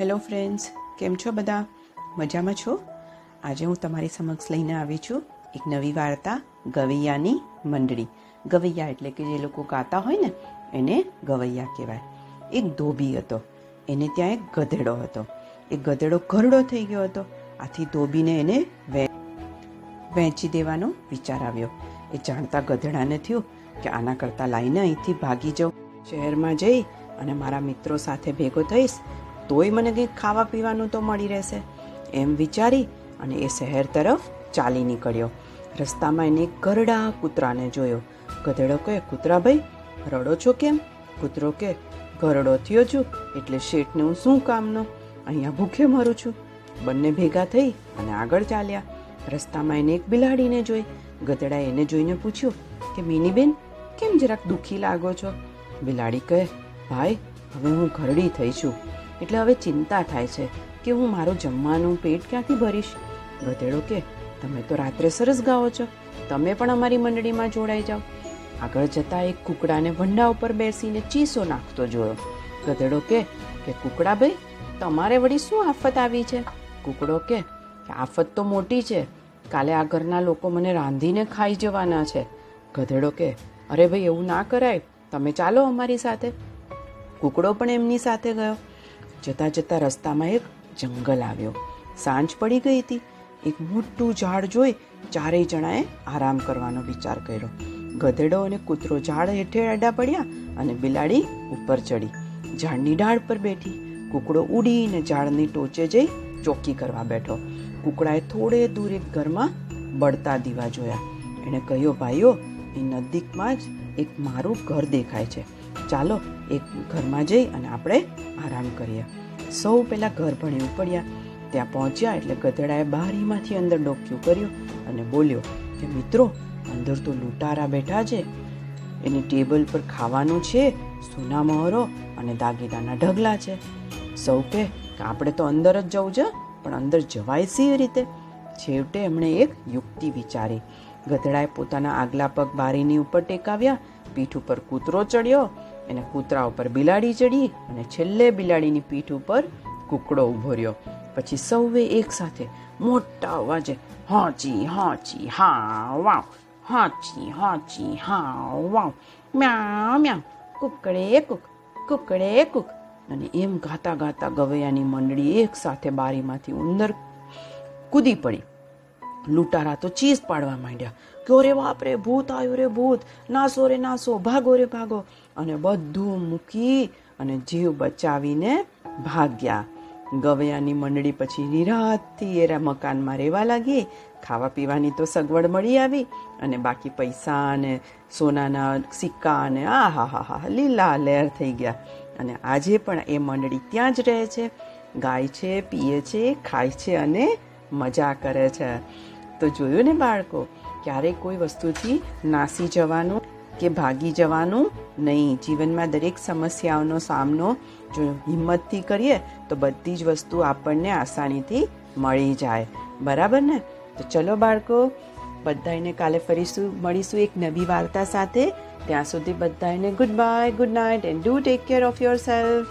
Hello friends, કેમ છો બધા? મજામાં છો? આજે હું તમારી સમક્ષ લઈને આવી છું એક નવી વાર્તા, ગવૈયાની મંડળી. ગવૈયા એટલે કે જે લોકો ગાતા હોય ને, એને ગવૈયા કહેવાય. એક ધોબી હતો. એને ત્યાં એક ગધેડો હતો. એ ગધેડો ઘરડો થઈ ગયો હતો. આથી ધોબીને એને વહેંચી દેવાનો વિચાર આવ્યો. એ જાણતા ગધેડાને થયું કે આના કરતાં લાઈને અહીંથી ભાગી જાઉં. શહેરમાં જઈ અને મારા મિત્રો સાથે ભેગો થઈશ તોય મને કંઈક ખાવા પીવાનું તો મળી રહેશે. એમ વિચારી અને એ શહેર તરફ ચાલી નીકળ્યો. રસ્તામાં એને ગરડા કૂતરાને જોયો. ગધેડો કહે, કૂતરાભાઈ, રડો છો કેમ? કૂતરો કે ઘરડો થયો છું, એટલે શેઠને હું શું કામનો? અહીંયા ભૂખે મરું છું. બંને ભેગા થઈ અને આગળ ચાલ્યા. રસ્તામાં એને એક બિલાડીને જોઈ. ગધેડાએ એને જોઈને પૂછ્યું કે, મિનીબેન, કેમ જરાક દુઃખી લાગો છો? બિલાડી કહે, ભાઈ, હવે હું ઘરડી થઈ છું. એટલે હવે ચિંતા થાય છે કે હું મારું જમવાનું પેટ ક્યાંથી ભરીશ? ગધેડો કે, તમે તો રાત્રે સરસ ગાઓ છો. તમે પણ અમારી મંડળીમાં જોડાઈ જાઓ. આગળ જતાં એક કુકડાને વંડા ઉપર બેસીને ચીસો નાખતો જોયો. ગધેડો કે કે કુકડાભાઈ તમારે વળી શું આફત આવી છે? કુકડો કે આફત તો મોટી છે. કાલે આ ઘરના લોકો મને રાંધીને ખાઈ જવાના છે. ગધેડો કે, અરે ભાઈ, એવું ના કરાય. તમે ચાલો અમારી સાથે. કુકડો પણ એમની સાથે ગયો. જતાં જતાં રસ્તામાં એક જંગલ આવ્યો. સાંજ પડી ગઈ હતી. એક મોટું ઝાડ જોઈ ચારેય જણાએ આરામ કરવાનો વિચાર કર્યો. ગધેડો અને કૂતરો ઝાડ હેઠે આડા પડ્યા અને બિલાડી ઉપર ચડી. ઝાડની ડાળ પર બેઠી. કુકડો ઉડીને ઝાડની ટોચે જઈ ચોકી કરવા બેઠો. કુકડાએ થોડે દૂર એક ઘરમાં બળતા દીવા જોયા. એણે કહ્યું, ભાઈઓ, એ નજીકમાં જ એક મારું ઘર દેખાય છે. ચાલો એક ઘરમાં જઈ અને આપણે આરામ કરીએ. સૌ પહેલાં ઘર ભણી ઉપડ્યા. ત્યાં પહોંચ્યા એટલે ગધેડાએ બારીમાંથી અંદર ડોક્યું કર્યું અને બોલ્યો કે, મિત્રો, અંદર તો લૂંટારા બેઠા છે. એની ટેબલ પર ખાવાનું છે, સોના મહોરો અને દાગીનાના ઢગલા છે. સૌ કે, આપણે તો અંદર જ જવું છે, પણ અંદર જવાય સી રીતે? છેવટે એમણે એક યુક્તિ વિચારી. ગધેડાએ પોતાના આગલા પગ બારીની ઉપર ટેકાવ્યા, પીઠ ઉપર કૂતરો ચડ્યો એને કૂતરા ઉપર બિલાડી ચડી અને છેલ્લે બિલાડીની પીઠ ઉપર કૂકડો ઊભો રહ્યો. પછી સૌએ એક સાથે મોટા અવાજે, હાચી હાચી, હા, વાવ, હાચી હાચી, હા, વાવ, મ્યાવ મ્યાવ, કુકડે કુક કુકડે કુક. અને એમ ગાતા ગાતા ગવૈયાની મંડળી એકસાથે બારીમાંથી ઉંદર કૂદી પડી. લૂંટારા તો ચીઝ પાડવા માંડ્યા. કે રે બાપ રે, ભૂત આવ્યું રે ભૂત. નાસો રે નાસો, ભાગો રે ભાગો. અને બધું મૂકી અને જીવ બચાવીને ભાગ્યા. ગવૈયાની મંડળી પછી નિરાતથી એરા મકાનમાં રહેવા લાગી. ખાવા પીવાની તો સગવડ મળી આવી અને બાકી પૈસા અને સોનાના સિક્કા અને આ હા હા હા લીલા લહેર થઈ ગયા. અને આજે પણ એ મંડળી ત્યાં જ રહે છે. ગાય છે, પીએ છે, ખાય છે અને મજા કરે છે. તો જોયું ને બાળકો ક્યારેય કોઈ વસ્તુથી નાસી જવાનું કે ભાગી જવાનું? નહીં, જીવનમાં દરેક સમસ્યાઓનો સામનો જો હિંમતથી કરીએ, તો બધી જ વસ્તુ આપણને આસાનીથી મળી જાય. બરાબર ને? તો ચલો બાળકો બધાને કાલે ફરીશું, મળીશું એક નવી વાર્તા સાથે. ત્યાં સુધી બધાને good bye good night and do take care of yourself